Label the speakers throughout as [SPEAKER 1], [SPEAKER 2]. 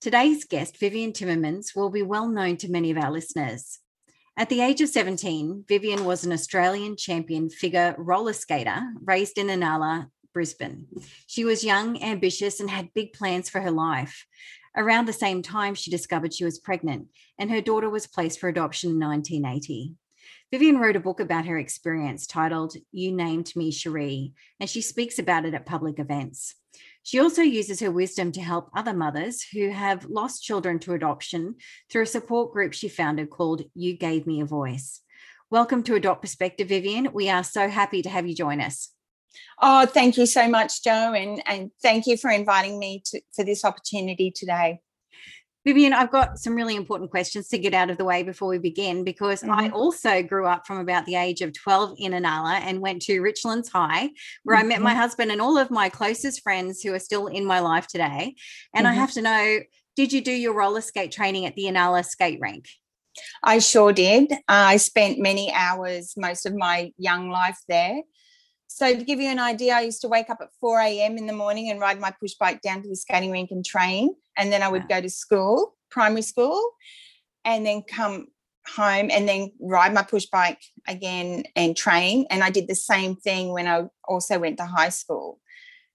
[SPEAKER 1] Today's guest, Vivian Timmermans, will be well known to many of our listeners. At the age of 17, Vivian was an Australian champion figure roller skater raised in Inala, Brisbane. She was young, ambitious, and had big plans for her life. Around the same time, she discovered she was pregnant, and her daughter was placed for adoption in 1980. Vivian wrote a book about her experience titled You Named Me Cherie, and she speaks about it at public events. She also uses her wisdom to help other mothers who have lost children to adoption through a support group she founded called You Gave Me a Voice. Welcome to Adopt Perspective, Vivian. We are so happy to have you join us.
[SPEAKER 2] Oh, thank you so much, Joe, and, and thank you for inviting me to, for this opportunity today.
[SPEAKER 1] Vivian, I've got some really important questions to get out of the way before we begin because mm-hmm. I also grew up from about the age of 12 in Inala and went to Richlands High, where mm-hmm. I met my mm-hmm. husband and all of my closest friends who are still in my life today. And mm-hmm. I have to know, did you do your roller skate training at the Inala skate rink?
[SPEAKER 2] I sure did. I spent many hours, most of my young life there. So to give you an idea, I used to wake up at 4 a.m. in the morning and ride my push bike down to the skating rink and train. And then I would go to school, primary school, and then come home and then ride my push bike again and train. And I did the same thing when I also went to high school.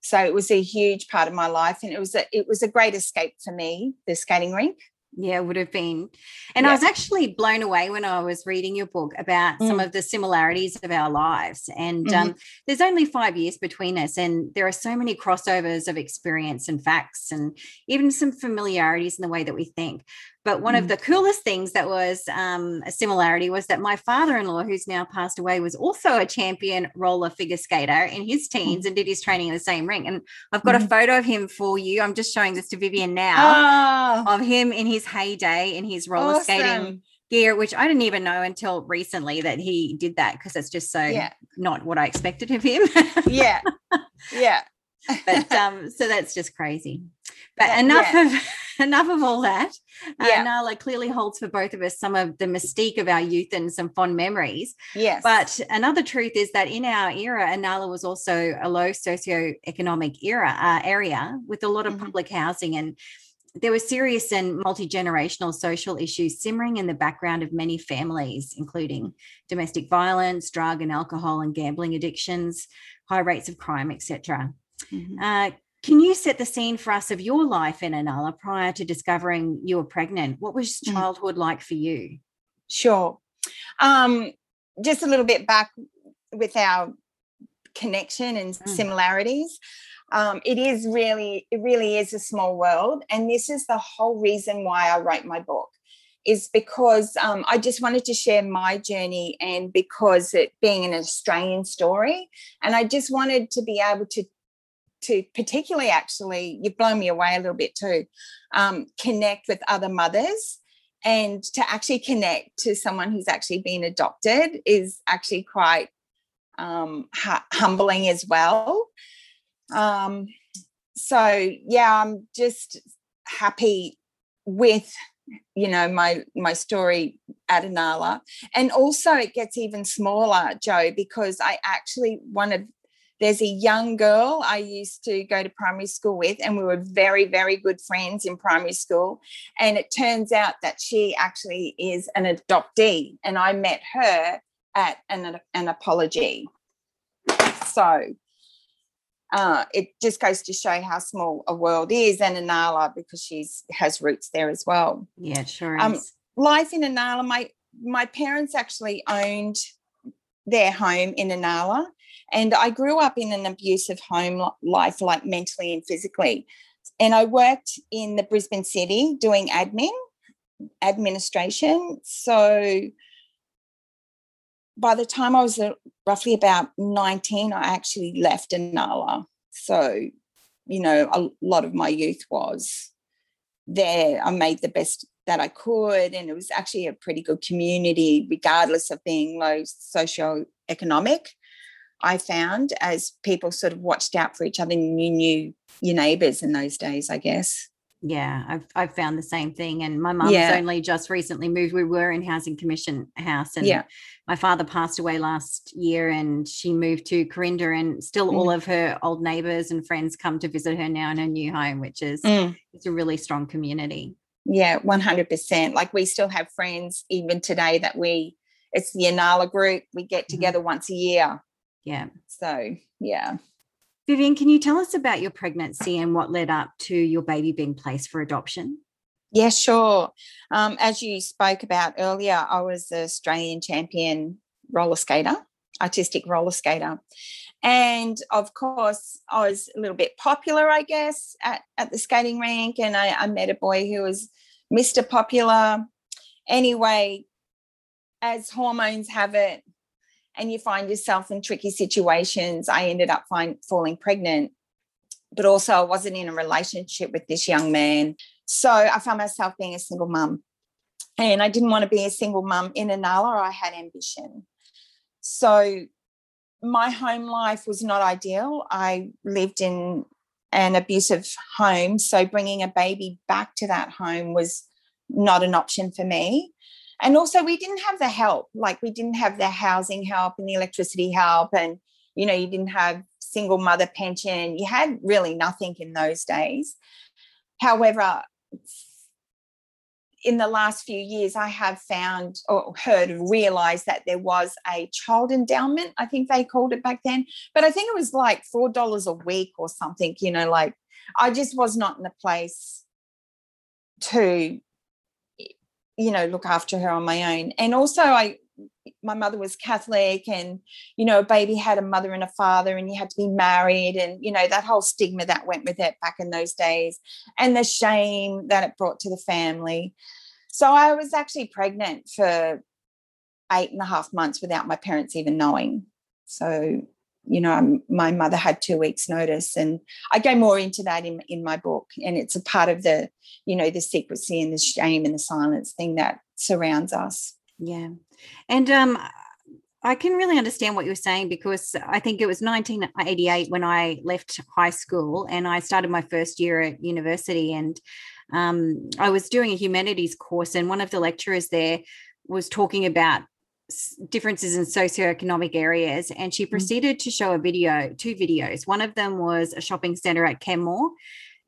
[SPEAKER 2] So it was a huge part of my life. And it was a it was a great escape for me, the skating rink.
[SPEAKER 1] Yeah, would have been. And yeah. I was actually blown away when I was reading your book about mm. some of the similarities of our lives. And mm-hmm. um, there's only five years between us, and there are so many crossovers of experience and facts, and even some familiarities in the way that we think. But one mm. of the coolest things that was um, a similarity was that my father in law, who's now passed away, was also a champion roller figure skater in his mm. teens mm. and did his training in the same ring. And I've got mm. a photo of him for you. I'm just showing this to Vivian now oh. of him in his heyday in his roller awesome. skating gear, which I didn't even know until recently that he did that because it's just so yeah. not what I expected of him.
[SPEAKER 2] yeah. Yeah.
[SPEAKER 1] but um, so that's just crazy. But enough yeah. of enough of all that. Uh, yeah. Uh, Nala clearly holds for both of us some of the mystique of our youth and some fond memories.
[SPEAKER 2] Yes.
[SPEAKER 1] But another truth is that in our era, Inala was also a low socioeconomic era uh, area with a lot of mm-hmm. public housing and there were serious and multi generational social issues simmering in the background of many families, including domestic violence, drug and alcohol and gambling addictions, high rates of crime, etc. Mm-hmm. Uh, can you set the scene for us of your life in Inala prior to discovering you were pregnant? What was mm. childhood like for you?
[SPEAKER 2] Sure. Um, just a little bit back with our connection and mm. similarities. Um, it is really, it really is a small world. And this is the whole reason why I wrote my book is because um, I just wanted to share my journey and because it being an Australian story. And I just wanted to be able to to particularly actually you've blown me away a little bit too um, connect with other mothers. And to actually connect to someone who's actually been adopted is actually quite um, humbling as well. Um, so yeah i'm just happy with you know my my story at Inala. And also it gets even smaller Joe, because I actually one of there's a young girl I used to go to primary school with, and we were very, very good friends in primary school. And it turns out that she actually is an adoptee, and I met her at an, an apology. So, uh, it just goes to show how small a world is, and Inala because she's has roots there as well.
[SPEAKER 1] Yeah, sure
[SPEAKER 2] Um,
[SPEAKER 1] is.
[SPEAKER 2] Life in Inala, my my parents actually owned their home in Inala, and I grew up in an abusive home life, like mentally and physically. And I worked in the Brisbane city doing admin, administration. So by the time I was uh, roughly about 19, I actually left Inala. So, you know, a lot of my youth was there. I made the best that I could, and it was actually a pretty good community, regardless of being low socio-economic. I found as people sort of watched out for each other and you knew your neighbours in those days, I guess.
[SPEAKER 1] Yeah, I've I've found the same thing. And my mum's
[SPEAKER 2] Yeah.
[SPEAKER 1] only just recently moved. We were in housing commission house, and
[SPEAKER 2] Yeah.
[SPEAKER 1] my father passed away last year, and she moved to Corinda, and still all
[SPEAKER 2] Mm.
[SPEAKER 1] of her old neighbours and friends come to visit her now in her new home, which is
[SPEAKER 2] Mm.
[SPEAKER 1] it's a really strong community.
[SPEAKER 2] Yeah, 100%. Like we still have friends even today that we, it's the Inala group, we get
[SPEAKER 1] Mhm.
[SPEAKER 2] together once a year.
[SPEAKER 1] Yeah.
[SPEAKER 2] So, yeah.
[SPEAKER 1] Vivian, can you tell us about your pregnancy and what led up to your baby being placed for adoption?
[SPEAKER 2] Yeah, sure. Um, as you spoke about earlier, I was the Australian champion roller skater, artistic roller skater. And of course, I was a little bit popular, I guess, at, at the skating rink. And I, I met a boy who was Mr. Popular. Anyway, as hormones have it, and you find yourself in tricky situations, I ended up find, falling pregnant. But also, I wasn't in a relationship with this young man. So I found myself being a single mum. And I didn't want to be a single mum in Inala. I had ambition. So my home life was not ideal. I lived in an abusive home. So bringing a baby back to that home was not an option for me. And also, we didn't have the help. Like, we didn't have the housing help and the electricity help. And, you know, you didn't have single mother pension. You had really nothing in those days. However, in the last few years, I have found or heard and realized that there was a child endowment. I think they called it back then, but I think it was like $4 a week or something. You know, like I just was not in a place to, you know, look after her on my own. And also, I, my mother was Catholic, and you know, a baby had a mother and a father, and you had to be married, and you know, that whole stigma that went with it back in those days, and the shame that it brought to the family. So I was actually pregnant for eight and a half months without my parents even knowing. So, you know, I'm, my mother had two weeks' notice, and I go more into that in in my book, and it's a part of the, you know, the secrecy and the shame and the silence thing that surrounds us.
[SPEAKER 1] Yeah. And um I can really understand what you're saying because I think it was 1988 when I left high school and I started my first year at university and um, I was doing a humanities course and one of the lecturers there was talking about differences in socioeconomic areas and she proceeded to show a video two videos one of them was a shopping center at Kenmore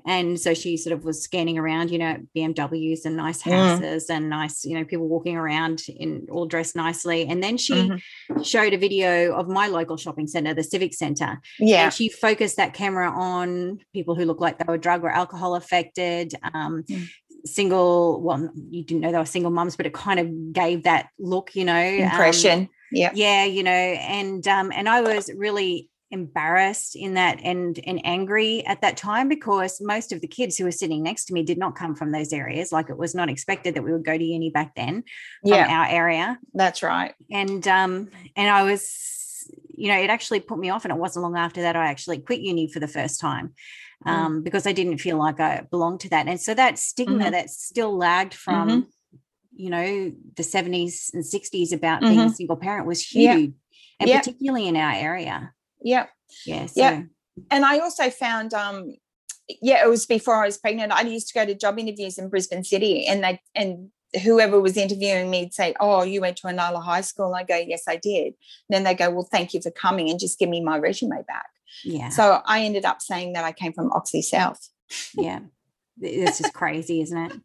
[SPEAKER 1] and so she sort of was scanning around you know bmws and nice
[SPEAKER 2] Mm.
[SPEAKER 1] houses and nice you know people walking around in all dressed nicely and then she
[SPEAKER 2] Mhm.
[SPEAKER 1] showed a video of my local shopping center the civic center
[SPEAKER 2] Yeah.
[SPEAKER 1] and she focused that camera on people who looked like they were drug or alcohol affected um,
[SPEAKER 2] Mm.
[SPEAKER 1] Single well you didn't know they were single mums but it kind of gave that look you know um,
[SPEAKER 2] Impression. yeah.
[SPEAKER 1] yeah you know and um and i was really embarrassed in that and and angry at that time because most of the kids who were sitting next to me did not come from those areas like it was not expected that we would go to uni back then from
[SPEAKER 2] Yeah.
[SPEAKER 1] our area
[SPEAKER 2] That's right.
[SPEAKER 1] and um and i was you know it actually put me off and it wasn't long after that i actually quit uni for the first time. Um because i didn't feel like i belonged to that and so that stigma
[SPEAKER 2] Mhm.
[SPEAKER 1] that still lagged from
[SPEAKER 2] Mm-hmm.
[SPEAKER 1] you know the 70s and 60s about being a
[SPEAKER 2] Mhm.
[SPEAKER 1] single parent was
[SPEAKER 2] Yeah.
[SPEAKER 1] huge and
[SPEAKER 2] Yeah.
[SPEAKER 1] particularly in our area
[SPEAKER 2] Yeah.
[SPEAKER 1] yeah so
[SPEAKER 2] Yeah. And I also found um yeah, it was before I was pregnant. I used to go to job interviews in Brisbane City and they and whoever was interviewing me'd say, Oh, you went to Inala High School. And I go, Yes, I did. And then they go, Well, thank you for coming and just give me my resume back.
[SPEAKER 1] Yeah
[SPEAKER 2] So I ended up saying that I came from Oxley South.
[SPEAKER 1] yeah This is crazy isn't it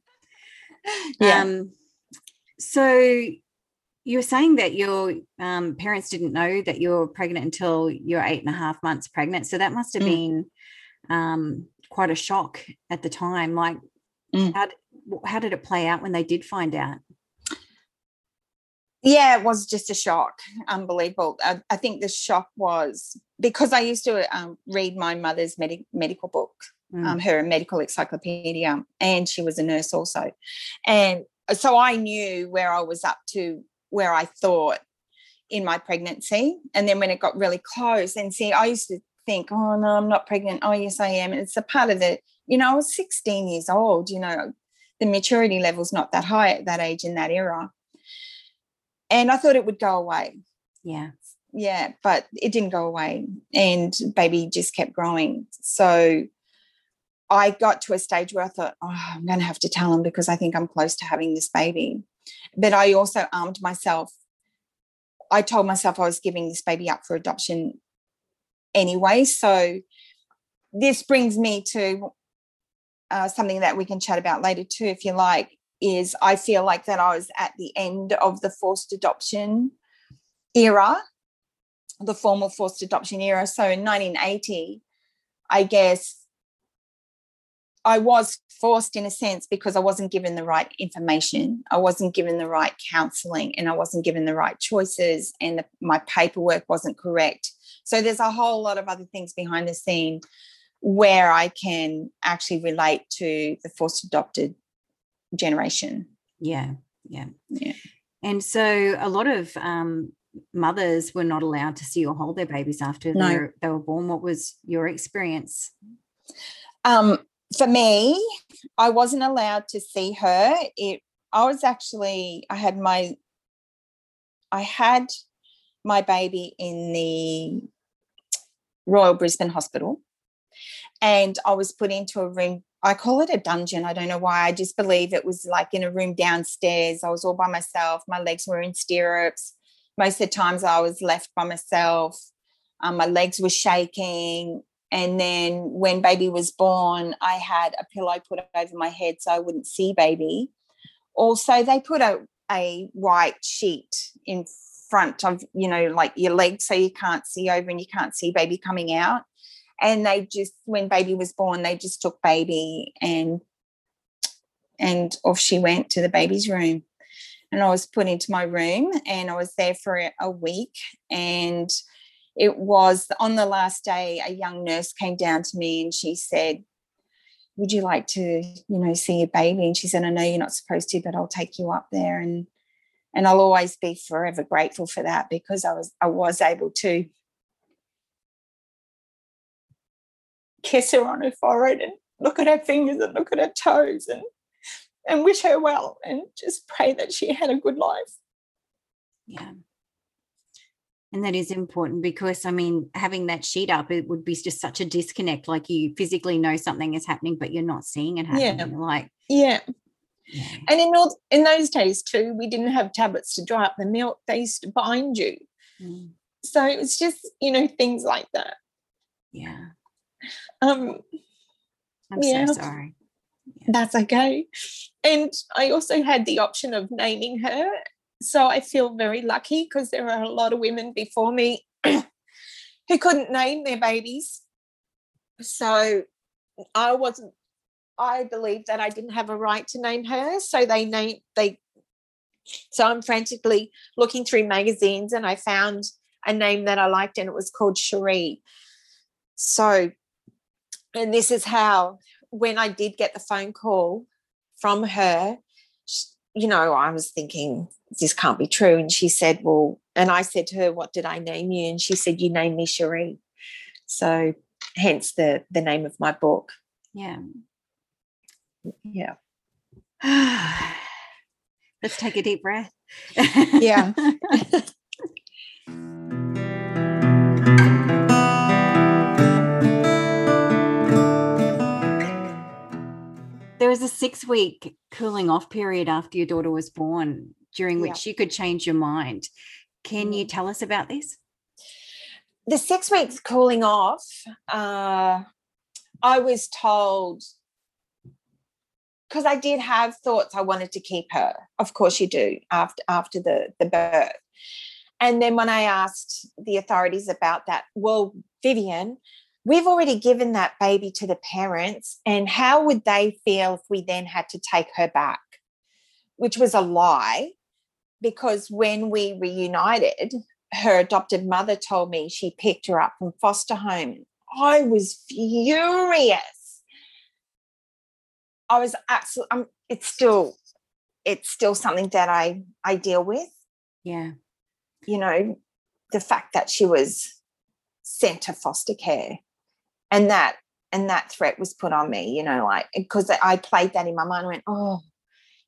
[SPEAKER 2] Yeah.
[SPEAKER 1] um so you were saying that your um, parents didn't know that you were pregnant until you're eight and a half months pregnant. So that must have mm. been um, quite a shock at the time. Like, mm. how, how did it play out when they did find out?
[SPEAKER 2] Yeah, it was just a shock. Unbelievable. I, I think the shock was because I used to um, read my mother's med- medical book, mm. um, her medical encyclopedia, and she was a nurse also. And so I knew where I was up to where I thought in my pregnancy. And then when it got really close, and see, I used to think, oh no, I'm not pregnant. Oh yes, I am. And it's a part of the, you know, I was 16 years old, you know, the maturity level's not that high at that age in that era. And I thought it would go away.
[SPEAKER 1] Yeah.
[SPEAKER 2] Yeah, but it didn't go away. And baby just kept growing. So I got to a stage where I thought, oh, I'm going to have to tell him because I think I'm close to having this baby. But I also armed myself. I told myself I was giving this baby up for adoption anyway. So this brings me to uh, something that we can chat about later too, if you like. Is I feel like that I was at the end of the forced adoption era, the formal forced adoption era. So in 1980, I guess I was forced in a sense because I wasn't given the right information. I wasn't given the right counseling and I wasn't given the right choices and the, my paperwork wasn't correct. So there's a whole lot of other things behind the scene where I can actually relate to the forced adopted generation.
[SPEAKER 1] Yeah, yeah.
[SPEAKER 2] Yeah.
[SPEAKER 1] And so a lot of um, mothers were not allowed to see or hold their babies after no. they, were, they were born. What was your experience?
[SPEAKER 2] Um, for me, I wasn't allowed to see her. It I was actually I had my I had my baby in the Royal Brisbane Hospital and I was put into a room I call it a dungeon. I don't know why. I just believe it was like in a room downstairs. I was all by myself. My legs were in stirrups. Most of the times I was left by myself. Um, my legs were shaking. And then when baby was born, I had a pillow put over my head so I wouldn't see baby. Also, they put a, a white sheet in front of, you know, like your legs so you can't see over and you can't see baby coming out. And they just, when baby was born, they just took baby and and off she went to the baby's room. And I was put into my room and I was there for a week. And it was on the last day, a young nurse came down to me and she said, Would you like to, you know, see your baby? And she said, I know you're not supposed to, but I'll take you up there. And and I'll always be forever grateful for that because I was I was able to kiss her on her forehead and look at her fingers and look at her toes and and wish her well and just pray that she had a good life.
[SPEAKER 1] Yeah. And that is important because I mean, having that sheet up, it would be just such a disconnect. Like you physically know something is happening, but you're not seeing it happening. Yeah. Like,
[SPEAKER 2] yeah. yeah. And in all, in those days too, we didn't have tablets to dry up the milk. They used to bind you. Mm. So it was just, you know, things like that.
[SPEAKER 1] Yeah.
[SPEAKER 2] Um
[SPEAKER 1] I'm yeah. so sorry.
[SPEAKER 2] That's okay. And I also had the option of naming her so I feel very lucky because there are a lot of women before me who couldn't name their babies. So I wasn't, I believe that I didn't have a right to name her. So they named, they, so I'm frantically looking through magazines and I found a name that I liked and it was called Cherie. So, and this is how, when I did get the phone call from her, you know, I was thinking, this can't be true. And she said, well, and I said to her, what did I name you? And she said, you named me Cherie. So hence the the name of my book.
[SPEAKER 1] Yeah.
[SPEAKER 2] Yeah.
[SPEAKER 1] Let's take a deep breath.
[SPEAKER 2] yeah.
[SPEAKER 1] there was a six week cooling off period after your daughter was born during which yeah. you could change your mind. Can you mm-hmm. tell us about this?
[SPEAKER 2] The six weeks cooling off, uh, I was told because I did have thoughts I wanted to keep her. Of course you do after after the the birth. And then when I asked the authorities about that, well, Vivian, we've already given that baby to the parents and how would they feel if we then had to take her back? Which was a lie because when we reunited, her adopted mother told me she picked her up from foster home. I was furious. I was absolutely, um, it's still, it's still something that I, I deal with.
[SPEAKER 1] Yeah.
[SPEAKER 2] You know, the fact that she was sent to foster care and that, and that threat was put on me, you know, like, because I played that in my mind, I went, oh,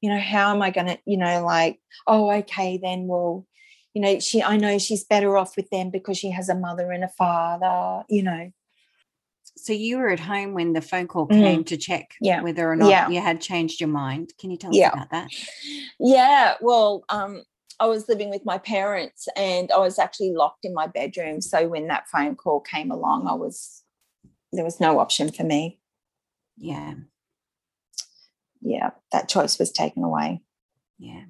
[SPEAKER 2] you know, how am I going to, you know, like, oh, okay, then we'll, you know, she, I know she's better off with them because she has a mother and a father, you know.
[SPEAKER 1] So you were at home when the phone call came mm. to check
[SPEAKER 2] yeah.
[SPEAKER 1] whether or not
[SPEAKER 2] yeah.
[SPEAKER 1] you had changed your mind. Can you tell us
[SPEAKER 2] yeah.
[SPEAKER 1] about that?
[SPEAKER 2] Yeah, well, um, I was living with my parents and I was actually locked in my bedroom. So when that phone call came along, I was there was no option for me.
[SPEAKER 1] Yeah.
[SPEAKER 2] Yeah, that choice was taken away.
[SPEAKER 1] Yeah.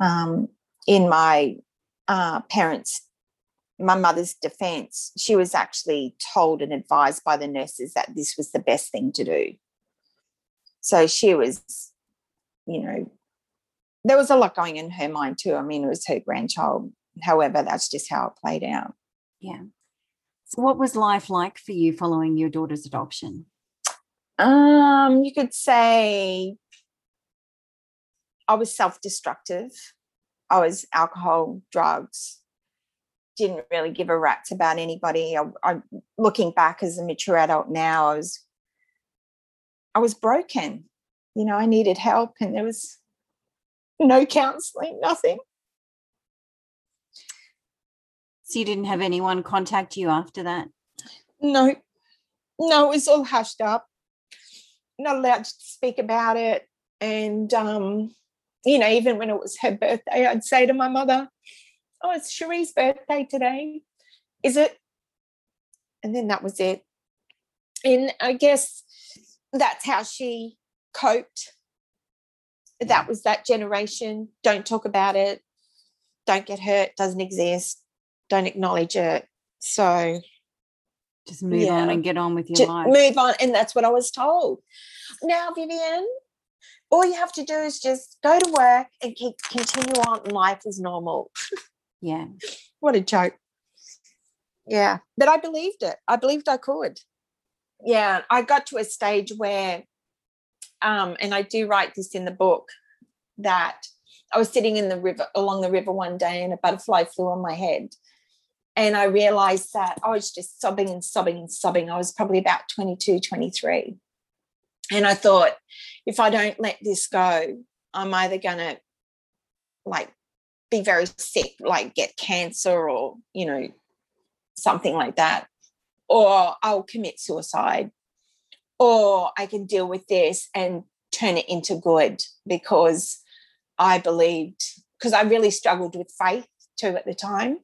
[SPEAKER 2] Um, in my uh, parents' my mother's defense, she was actually told and advised by the nurses that this was the best thing to do. So she was, you know, there was a lot going in her mind too. I mean, it was her grandchild. However, that's just how it played out.
[SPEAKER 1] Yeah. What was life like for you following your daughter's adoption?
[SPEAKER 2] Um, you could say I was self-destructive. I was alcohol, drugs, didn't really give a rat's about anybody. I, I, looking back as a mature adult now, I was I was broken. You know, I needed help, and there was no counselling, nothing.
[SPEAKER 1] So you didn't have anyone contact you after that?
[SPEAKER 2] No, no, it was all hushed up. Not allowed to speak about it, and um, you know, even when it was her birthday, I'd say to my mother, Oh, it's Cherie's birthday today. Is it? And then that was it. And I guess that's how she coped. That was that generation. Don't talk about it. Don't get hurt. Doesn't exist. Don't acknowledge it. So
[SPEAKER 1] just move yeah. on and get on with your
[SPEAKER 2] just
[SPEAKER 1] life.
[SPEAKER 2] Move on. And that's what I was told. Now, Vivian, all you have to do is just go to work and keep continue on life as normal
[SPEAKER 1] yeah
[SPEAKER 2] what a joke yeah but i believed it i believed i could yeah i got to a stage where um and i do write this in the book that i was sitting in the river along the river one day and a butterfly flew on my head and i realized that i was just sobbing and sobbing and sobbing i was probably about 22 23 and I thought, if I don't let this go, I'm either going to like be very sick, like get cancer or, you know, something like that, or I'll commit suicide, or I can deal with this and turn it into good because I believed, because I really struggled with faith too at the time.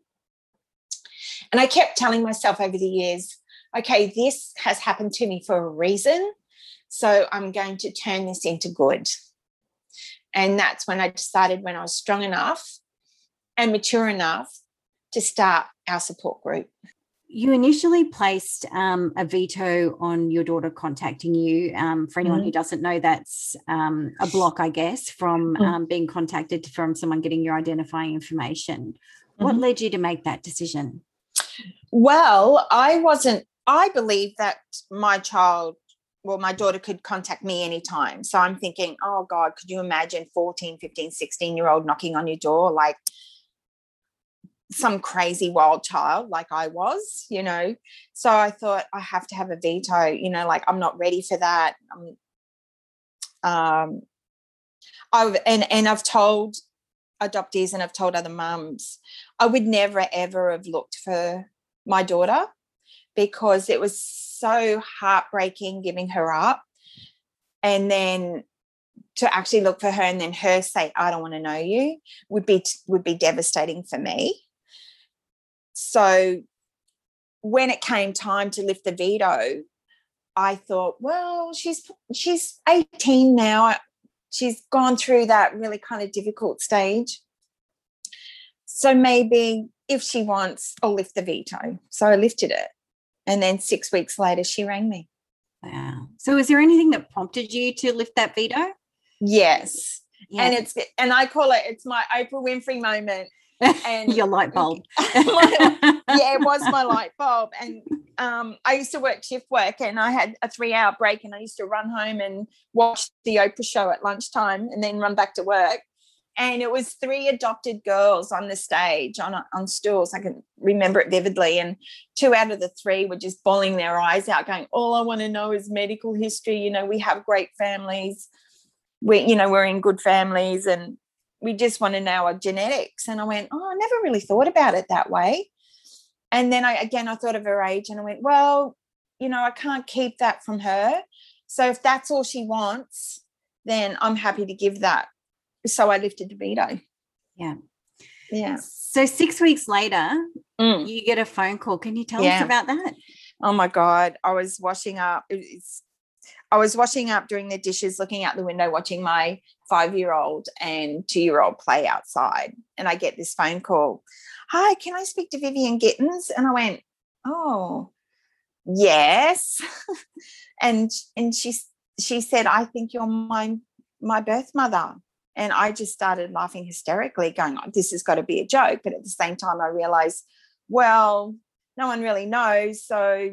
[SPEAKER 2] And I kept telling myself over the years, okay, this has happened to me for a reason. So I'm going to turn this into good. And that's when I decided when I was strong enough and mature enough to start our support group.
[SPEAKER 1] You initially placed um, a veto on your daughter contacting you. Um, for anyone mm-hmm. who doesn't know, that's um, a block, I guess, from mm-hmm. being contacted from someone getting your identifying information. Mm-hmm. What led you to make that decision?
[SPEAKER 2] Well, I wasn't, I believe that my child well my daughter could contact me anytime. So i'm thinking oh god could you imagine 14 15 16 year old knocking on your door like some crazy wild child like i was you know? So i thought i have to have a veto you know like i'm not ready for that. I'm, um i've and and i've told adoptees and i've told other mums i would never ever have looked for my daughter because it was so heartbreaking giving her up. And then to actually look for her and then her say, I don't want to know you would be would be devastating for me. So when it came time to lift the veto, I thought, well, she's she's 18 now. She's gone through that really kind of difficult stage. So maybe if she wants, I'll lift the veto. So I lifted it. And then six weeks later, she rang me.
[SPEAKER 1] Wow. So is there anything that prompted you to lift that veto?
[SPEAKER 2] Yes. Yeah. And it's and I call it it's my Oprah Winfrey moment.
[SPEAKER 1] And your light bulb.
[SPEAKER 2] yeah, it was my light bulb. And um, I used to work shift work and I had a three hour break and I used to run home and watch the Oprah show at lunchtime and then run back to work and it was three adopted girls on the stage on on stools. I can remember it vividly, and two out of the three were just bawling their eyes out, going, "All I want to know is medical history. You know, we have great families. We, you know, we're in good families, and we just want to know our genetics." And I went, "Oh, I never really thought about it that way." And then I again I thought of her age, and I went, "Well, you know, I can't keep that from her. So if that's all she wants." Then I'm happy to give that so I lifted the veto.
[SPEAKER 1] Yeah.
[SPEAKER 2] Yeah.
[SPEAKER 1] So six weeks later, mm. you get a phone call. Can you tell yeah. us about that?
[SPEAKER 2] Oh my God. I was washing up. It's, I was washing up, doing the dishes, looking out the window, watching my five year old and two year old play outside. And I get this phone call Hi, can I speak to Vivian Gittins? And I went, Oh, yes. and and she she said, I think you're my my birth mother. And I just started laughing hysterically, going, oh, This has got to be a joke. But at the same time, I realized, well, no one really knows. So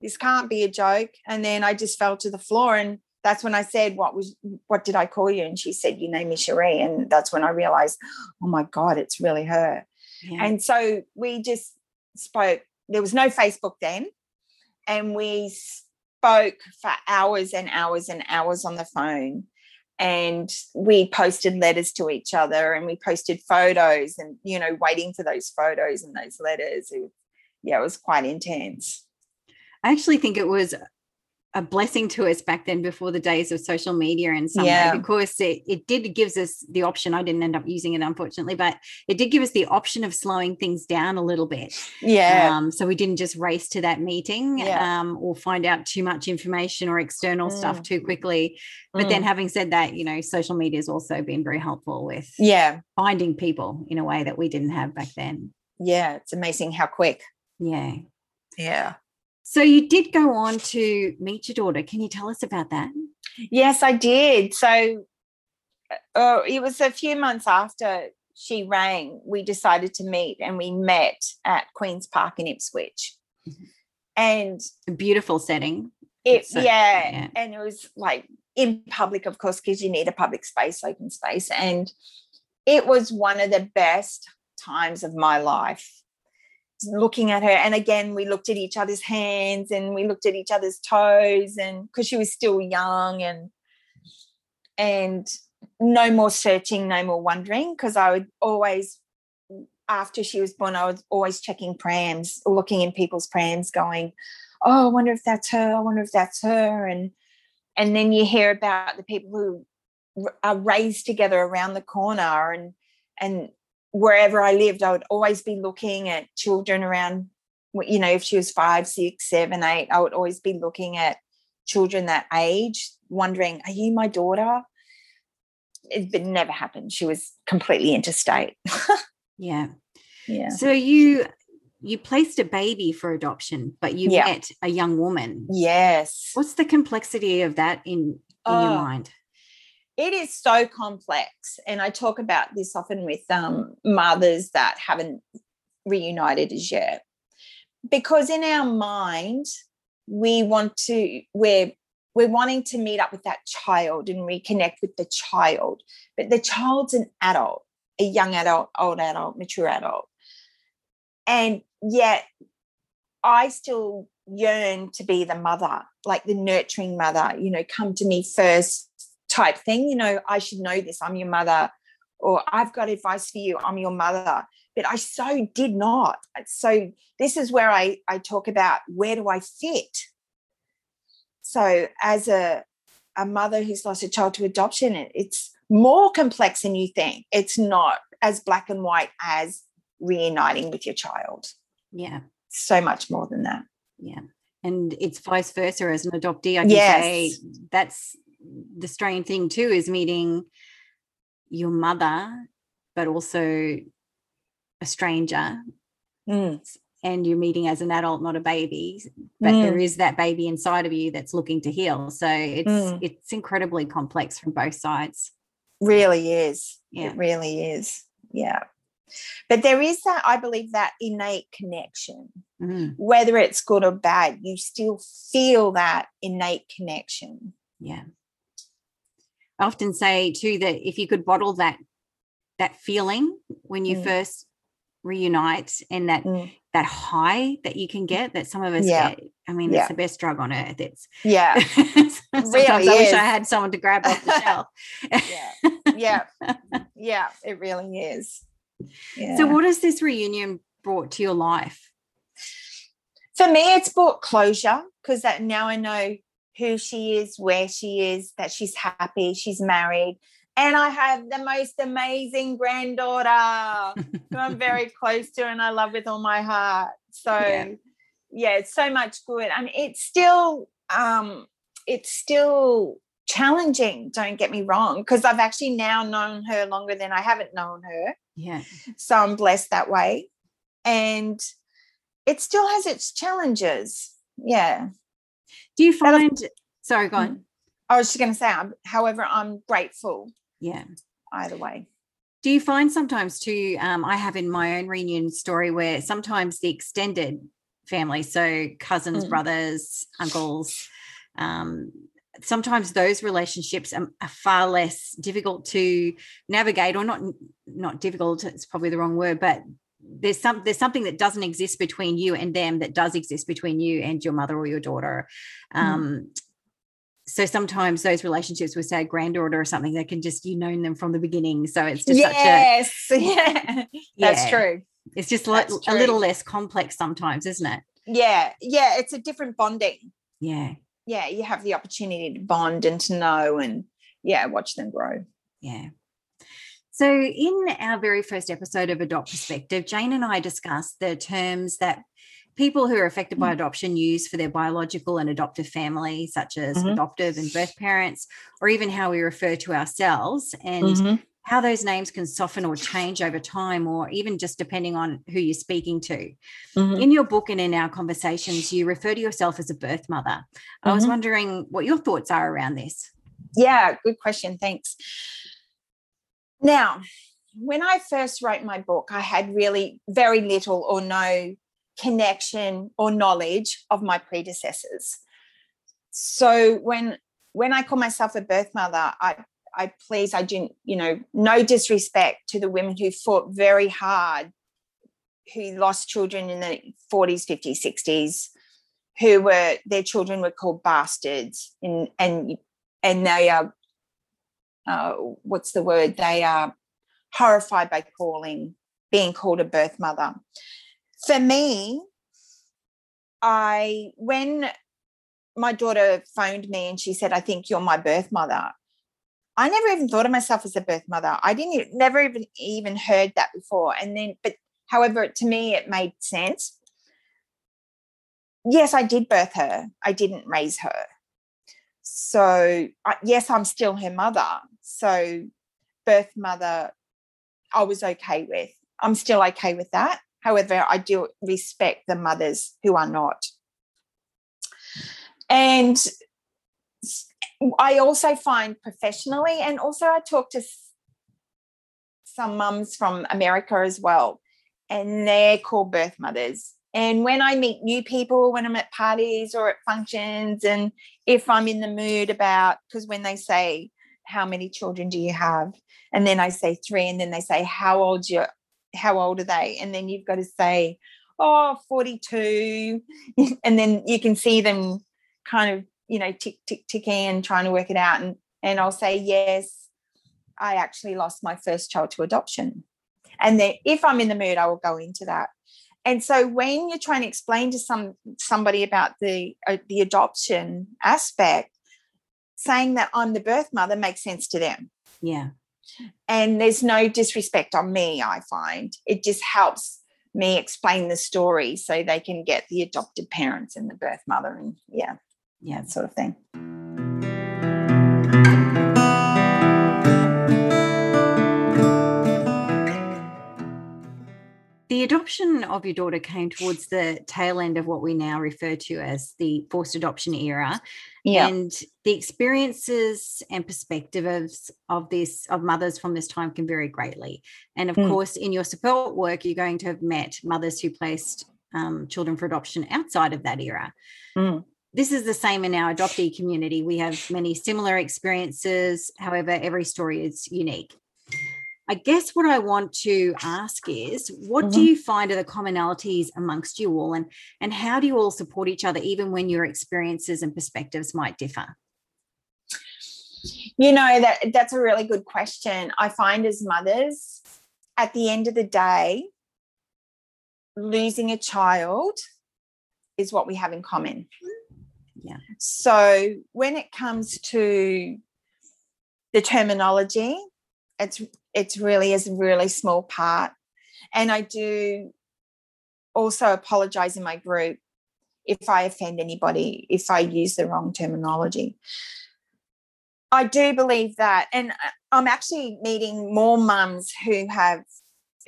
[SPEAKER 2] this can't be a joke. And then I just fell to the floor. And that's when I said, What was what did I call you? And she said, You name me Cherie. And that's when I realized, oh my God, it's really her. Yeah. And so we just spoke. There was no Facebook then. And we spoke for hours and hours and hours on the phone and we posted letters to each other and we posted photos and you know waiting for those photos and those letters it, yeah it was quite intense
[SPEAKER 1] i actually think it was a blessing to us back then before the days of social media and some yeah. way because it, it did gives us the option i didn't end up using it unfortunately but it did give us the option of slowing things down a little bit
[SPEAKER 2] yeah
[SPEAKER 1] um, so we didn't just race to that meeting yeah. um, or find out too much information or external mm. stuff too quickly but mm. then having said that you know social media has also been very helpful with
[SPEAKER 2] yeah
[SPEAKER 1] finding people in a way that we didn't have back then
[SPEAKER 2] yeah it's amazing how quick
[SPEAKER 1] yeah
[SPEAKER 2] yeah
[SPEAKER 1] so you did go on to meet your daughter. Can you tell us about that?
[SPEAKER 2] Yes, I did. So uh, it was a few months after she rang, we decided to meet and we met at Queen's Park in Ipswich. Mm-hmm. And
[SPEAKER 1] a beautiful setting.
[SPEAKER 2] It, so, yeah, yeah. And it was like in public, of course, because you need a public space, open space. And it was one of the best times of my life looking at her and again we looked at each other's hands and we looked at each other's toes and because she was still young and and no more searching no more wondering because i would always after she was born i was always checking prams looking in people's prams going oh i wonder if that's her i wonder if that's her and and then you hear about the people who are raised together around the corner and and wherever I lived, I would always be looking at children around, you know, if she was five, six, seven, eight, I would always be looking at children that age, wondering, are you my daughter? It never happened. She was completely interstate.
[SPEAKER 1] yeah.
[SPEAKER 2] Yeah.
[SPEAKER 1] So you you placed a baby for adoption, but you yeah. met a young woman.
[SPEAKER 2] Yes.
[SPEAKER 1] What's the complexity of that in, in oh, your uh, mind?
[SPEAKER 2] It is so complex and i talk about this often with um, mothers that haven't reunited as yet. Because in our mind we want to we're we're wanting to meet up with that child and reconnect with the child but the child's an adult a young adult old adult mature adult. And yet i still yearn to be the mother like the nurturing mother you know come to me first type thing. You know, I should know this. I'm your mother, or I've got advice for you. I'm your mother. But I so did not. So this is where I, I talk about where do I fit? So as a, a mother who's lost a child to adoption, it, it's more complex than you think. It's not as black and white as reuniting with your child.
[SPEAKER 1] Yeah.
[SPEAKER 2] So much more than that.
[SPEAKER 1] Yeah. and it's vice versa as an adoptee. I can yes. say that's the strange thing too is meeting your mother, but also a stranger. Mm. And you're meeting as an adult, not a baby, but mm. there is that baby inside of you that's looking to heal. So it's mm. it's incredibly complex from both sides.
[SPEAKER 2] Really is. Yeah. It really is. Yeah. But there is that, I believe, that innate connection. Mm. Whether it's good or bad, you still feel that innate connection.
[SPEAKER 1] Yeah. I often say too that if you could bottle that that feeling when you mm. first reunite and that mm. that high that you can get that some of us yeah. get. I mean, yeah. it's the best drug on earth. It's
[SPEAKER 2] yeah.
[SPEAKER 1] Sometimes really I wish is. I had someone to grab off the shelf.
[SPEAKER 2] yeah. Yeah. Yeah. It really is.
[SPEAKER 1] Yeah. So, what has this reunion brought to your life?
[SPEAKER 2] For me, it's brought closure because that now I know who she is, where she is, that she's happy, she's married, and I have the most amazing granddaughter who I'm very close to and I love with all my heart. So, yeah, yeah it's so much good. I mean, it's still, um, it's still challenging. Don't get me wrong, because I've actually now known her longer than I haven't known her.
[SPEAKER 1] Yeah.
[SPEAKER 2] So I'm blessed that way. And it still has its challenges. Yeah.
[SPEAKER 1] Do you find, sorry, go on. Mm-hmm.
[SPEAKER 2] I was just going to say, however, I'm grateful.
[SPEAKER 1] Yeah.
[SPEAKER 2] Either way.
[SPEAKER 1] Do you find sometimes too? Um, I have in my own reunion story where sometimes the extended family, so cousins, mm. brothers, uncles, um, sometimes those relationships are, are, far less difficult to navigate or not not difficult it's probably the wrong word but there's some there's something that doesn't exist between you and them that does exist between you and your mother or your daughter. Mm. um, so sometimes those relationships with say a granddaughter or something they can just you known them from the beginning. So it's just
[SPEAKER 2] yes a, yeah. That's true.
[SPEAKER 1] It's just like a little less complex sometimes isn't it?
[SPEAKER 2] Yeah. Yeah. It's a different bonding.
[SPEAKER 1] Yeah.
[SPEAKER 2] Yeah, you have the opportunity to bond and to know and yeah, watch them grow.
[SPEAKER 1] Yeah. So, in our very first episode of Adopt Perspective, Jane and I discussed the terms that people who are affected by mm. adoption use for their biological and adoptive family, such as mm-hmm. adoptive and birth parents, or even how we refer to ourselves. And mm-hmm how those names can soften or change over time, or even just depending on who you're speaking to. Mm-hmm. In your book and in our conversations, you refer to yourself as a birth mother. I was mm-hmm. wondering what your thoughts are around this.
[SPEAKER 2] Yeah, good question. Thanks. Now, when I first wrote my book, I had really very little or no connection or knowledge of my predecessors. So when when I call myself a birth mother, I I please, I didn't, you know, no disrespect to the women who fought very hard, who lost children in the 40s, 50s, 60s, who were their children were called bastards, and and and they are, uh, what's the word? They are horrified by calling being called a birth mother. For me, I when my daughter phoned me and she said, I think you're my birth mother. I never even thought of myself as a birth mother. I didn't never even even heard that before. And then, but however, to me, it made sense. Yes, I did birth her. I didn't raise her. So yes, I'm still her mother. So birth mother, I was okay with. I'm still okay with that. However, I do respect the mothers who are not. And I also find professionally, and also I talk to some mums from America as well, and they're called birth mothers. And when I meet new people, when I'm at parties or at functions, and if I'm in the mood about, because when they say, How many children do you have? And then I say three, and then they say, How old you how old are they? And then you've got to say, Oh, 42. and then you can see them kind of you know, tick, tick, ticking and trying to work it out. And, and I'll say, yes, I actually lost my first child to adoption. And then if I'm in the mood, I will go into that. And so when you're trying to explain to some somebody about the uh, the adoption aspect, saying that I'm the birth mother makes sense to them.
[SPEAKER 1] Yeah.
[SPEAKER 2] And there's no disrespect on me, I find. It just helps me explain the story so they can get the adopted parents and the birth mother and yeah, yeah, that sort of thing.
[SPEAKER 1] The adoption of your daughter came towards the tail end of what we now refer to as the forced adoption era. Yeah. And the experiences and perspectives of this of mothers from this time can vary greatly. And of mm. course, in your support work, you're going to have met mothers who placed um, children for adoption outside of that era. Mm. This is the same in our adoptee community. We have many similar experiences. However, every story is unique. I guess what I want to ask is what mm-hmm. do you find are the commonalities amongst you all and and how do you all support each other even when your experiences and perspectives might differ?
[SPEAKER 2] You know that that's a really good question. I find as mothers at the end of the day losing a child is what we have in common.
[SPEAKER 1] Yeah.
[SPEAKER 2] So when it comes to the terminology, it's it's really is a really small part. And I do also apologize in my group if I offend anybody, if I use the wrong terminology. I do believe that, and uh, I'm actually meeting more mums who have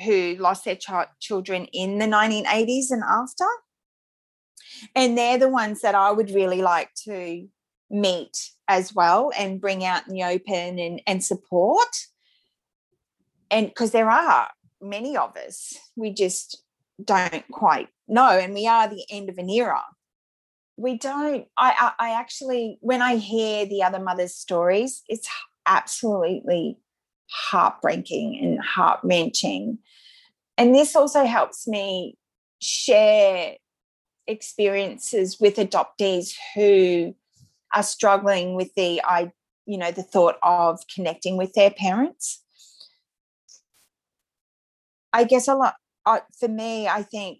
[SPEAKER 2] who lost their ch- children in the 1980s and after, and they're the ones that I would really like to meet as well and bring out in the open and, and support and because there are many of us, we just don't quite know, and we are the end of an era. We don't. I, I, I actually, when I hear the other mothers' stories, it's absolutely heartbreaking and heart wrenching. And this also helps me share experiences with adoptees who are struggling with the I, you know, the thought of connecting with their parents. I guess a lot uh, for me, I think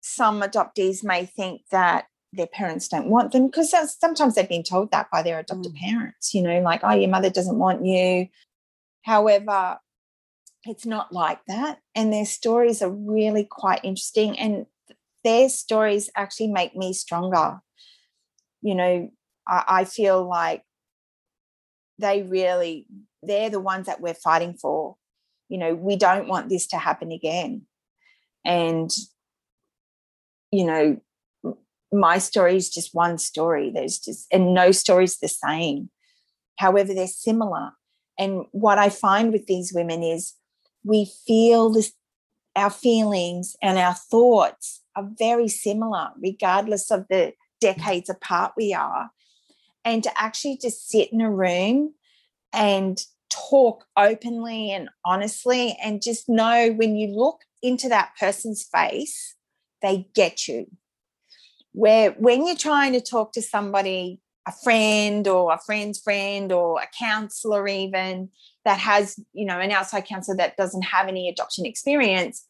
[SPEAKER 2] some adoptees may think that their parents don't want them because sometimes they've been told that by their adopted mm. parents, you know, like, oh, your mother doesn't want you. However, it's not like that. And their stories are really quite interesting. And their stories actually make me stronger. You know, I, I feel like they really, they're the ones that we're fighting for you know we don't want this to happen again. And you know my story is just one story. There's just and no story is the same. However they're similar. And what i find with these women is we feel this our feelings and our thoughts are very similar regardless of the decades apart we are. And to actually just sit in a room and talk openly and honestly and just know when you look into that person's face, they get you. Where when you're trying to talk to somebody, a friend or a friend's friend or a counselor, even that has, you know, an outside counselor that doesn't have any adoption experience,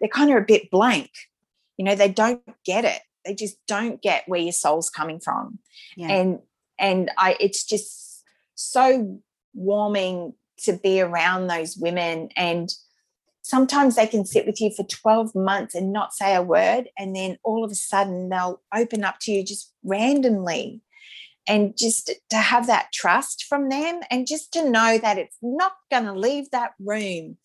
[SPEAKER 2] they're kind of a bit blank. You know, they don't get it. They just don't get where your soul's coming from. Yeah. And and I it's just so warming to be around those women. And sometimes they can sit with you for 12 months and not say a word and then all of a sudden they'll open up to you just randomly. And just to have that trust from them and just to know that it's not going to leave that room.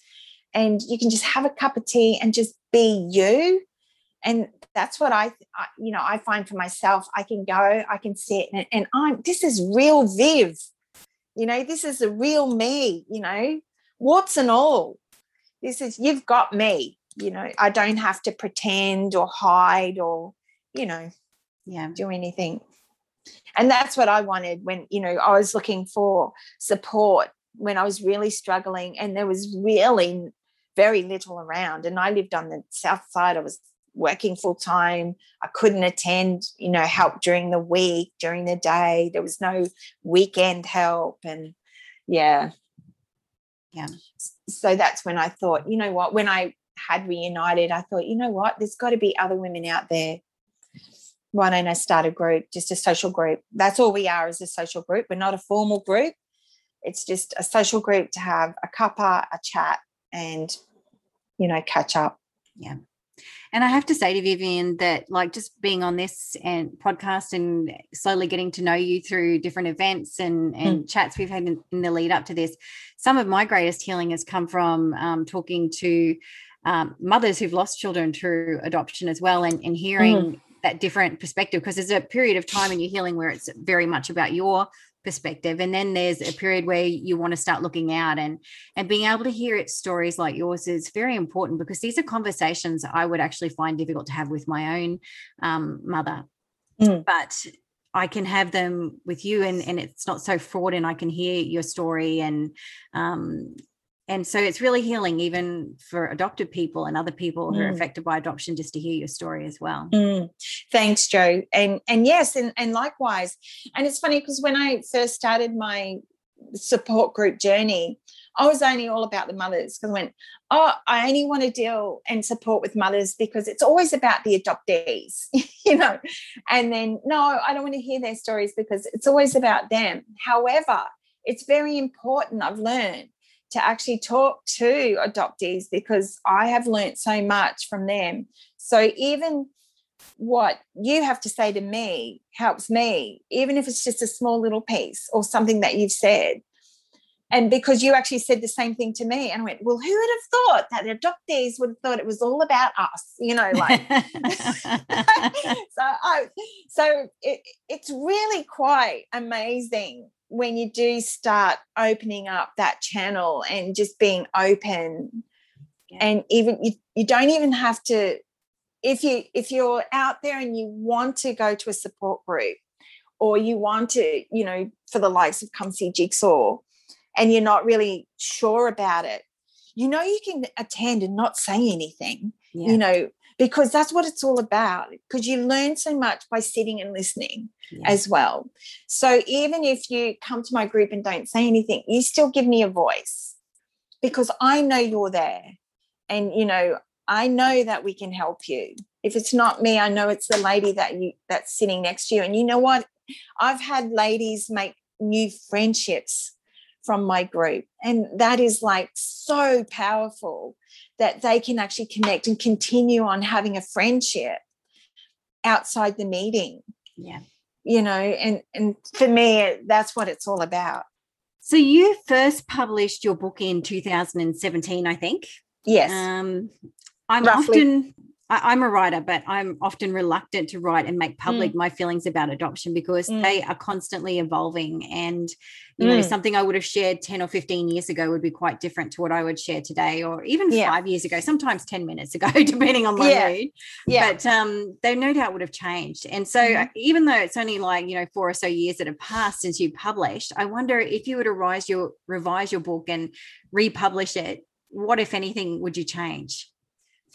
[SPEAKER 2] And you can just have a cup of tea and just be you. And that's what I, I you know i find for myself. I can go i can sit and, and i'm this is real viv you know, this is a real me, you know, warts and all. This is, you've got me, you know, I don't have to pretend or hide or, you know,
[SPEAKER 1] yeah,
[SPEAKER 2] do anything. And that's what I wanted when, you know, I was looking for support when I was really struggling and there was really very little around. And I lived on the south side. I was working full time. I couldn't attend, you know, help during the week, during the day. There was no weekend help. And yeah.
[SPEAKER 1] Yeah.
[SPEAKER 2] So that's when I thought, you know what, when I had reunited, I thought, you know what, there's got to be other women out there. Why don't I start a group, just a social group? That's all we are as a social group. We're not a formal group. It's just a social group to have a cuppa, a chat, and, you know, catch up.
[SPEAKER 1] Yeah. And I have to say to Vivian that, like, just being on this and podcast and slowly getting to know you through different events and, and mm. chats we've had in, in, the lead up to this, some of my greatest healing has come from um, talking to um, mothers who've lost children through adoption as well and, and hearing mm. that different perspective because there's a period of time in your healing where it's very much about your perspective and then there's a period where you want to start looking out and and being able to hear it stories like yours is very important because these are conversations i would actually find difficult to have with my own um, mother mm. but I can have them with you and, and it's not so fraught and I can hear your story and um, and so it's really healing even for adopted people and other people who are mm. affected by adoption just to hear your story as well.
[SPEAKER 2] Mm. thanks Jo and and yes and, and likewise. And it's funny because when i first started my support group journey i was only all about the mothers because i went oh i only want to deal and support with mothers because it's always about the adoptees you know? And then no i don't want to hear their stories because it's always about them. However it's very important i've learned to actually talk to adoptees because I have learnt so much from them. So even what you have to say to me helps me, even if it's just a small little piece or something that you've said. And because you actually said the same thing to me, and I went, Well, who would have thought that adoptees would have thought it was all about us? You know, like so I so it, it's really quite amazing when you do start opening up that channel and just being open yeah. and even you, you don't even have to if you if you're out there and you want to go to a support group or you want to you know for the likes of come see jigsaw and you're not really sure about it you know you can attend and not say anything yeah. you know because that's what it's all about because you learn so much by sitting and listening yeah. as well. So even if you come to my group and don't say anything you still give me a voice because i know you're there and you know i know that we can help you. If it's not me i know it's the lady that you that's sitting next to you and you know what? I've had ladies make new friendships from my group and that is like so powerful that they can actually connect and continue on having a friendship outside the meeting.
[SPEAKER 1] Yeah.
[SPEAKER 2] You know, and and for me that's what it's all about.
[SPEAKER 1] So you first published your book in 2017, I think.
[SPEAKER 2] Yes.
[SPEAKER 1] Um I'm Roughly. often I, am a writer, but I'm often reluctant to write and make public mm. my feelings about adoption because mm. they are constantly evolving. And, you mm. know, something I would have shared 10 or 15 years ago would be quite different to what I would share today, or even yeah. five years ago, sometimes 10 minutes ago, depending on my yeah. mood. Yeah. But um, they no doubt would have changed. And so, mm-hmm. even though it's only like, you know, four or so years that have passed since you published, I wonder if you were to revise your, revise your book and republish it, what, if anything, would you change?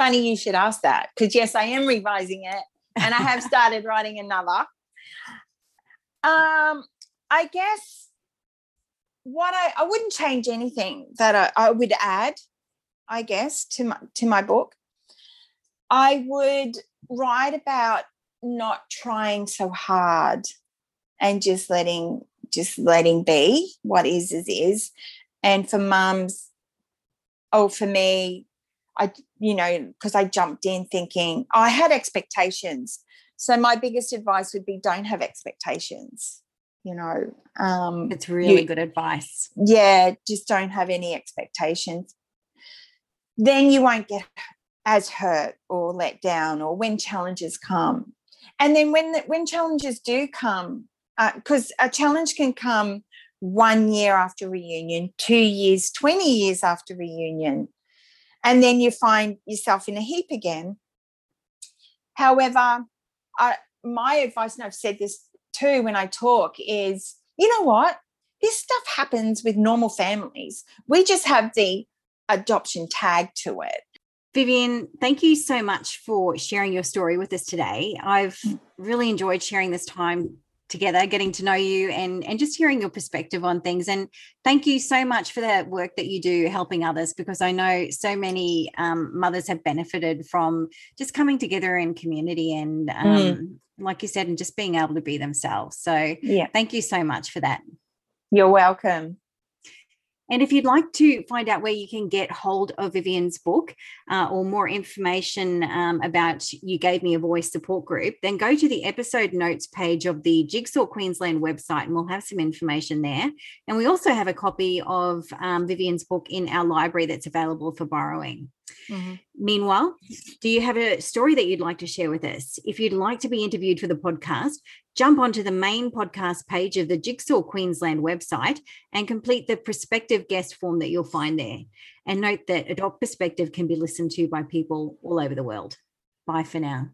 [SPEAKER 2] Funny you should ask that because yes, I am revising it and I have started writing another. Um, I guess what I, I wouldn't change anything that I, I would add, I guess, to my to my book. I would write about not trying so hard and just letting just letting be what is is is. And for mums, oh, for me, I, you know, because I jumped in thinking I had expectations. So my biggest advice would be don't have expectations. You know, um,
[SPEAKER 1] it's really you, good advice.
[SPEAKER 2] Yeah, just don't have any expectations. Then you won't get as hurt or let down, or when challenges come. And then when the, when challenges do come, because uh, a challenge can come one year after reunion, two years, 20 years after reunion and then you find yourself in a heap again. However, I, my advice, and I've said this too when I talk, is you know what? This stuff happens with normal families. We just have the adoption tag to it.
[SPEAKER 1] Vivian, thank you so much for sharing your story with us today. I've really enjoyed sharing this time together getting to know you and and just hearing your perspective on things. And thank you so much for the work that you do helping others because i know so many um, mothers have benefited from just coming together in community and um, mm. like you said and just being able to be themselves. So
[SPEAKER 2] yeah.
[SPEAKER 1] thank you so much for that.
[SPEAKER 2] You're welcome
[SPEAKER 1] And if you'd like to find out where you can get hold of Vivian's book uh, or more information um, about You Gave Me a Voice support group, then go to the episode notes page of the Jigsaw Queensland website and we'll have some information there. And we also have a copy of um, Vivian's book in our library that's available for borrowing. Mm-hmm. Meanwhile, do you have a story that you'd like to share with us? If you'd like to be interviewed for the podcast, jump onto the main podcast page of the Jigsaw Queensland website and complete the prospective guest form that you'll find there. And note that Adopt Perspective can be listened to by people all over the world. Bye for now.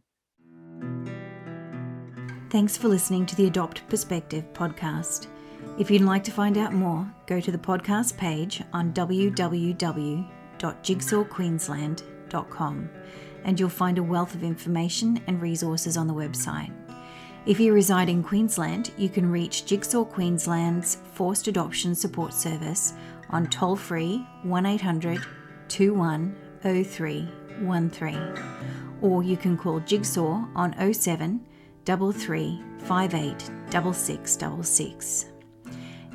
[SPEAKER 1] Thanks for listening to the Adopt Perspective podcast. If you'd like to find out more, go to the podcast page on www.jigsawqueensland.com and you'll find a wealth of information and resources on the website. If you reside in Queensland, you can reach Jigsaw Queensland's Forced Adoption Support Service on toll free 1800 210313 or you can call Jigsaw on 07 33 58 6666.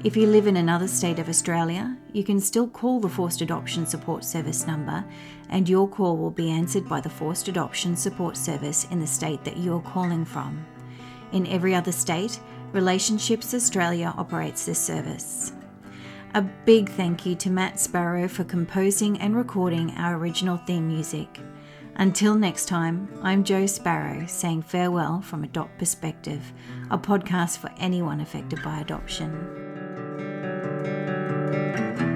[SPEAKER 1] If you live in another state of Australia, you can still call the Forced Adoption Support Service number and your call will be answered by the Forced Adoption Support Service in the state that you are calling from. In every other state, Relationships Australia operates this service. A big thank you to Matt Sparrow for composing and recording our original theme music. Until next time, I'm Jo Sparrow saying farewell from Adopt Perspective, a podcast for anyone affected by adoption. Música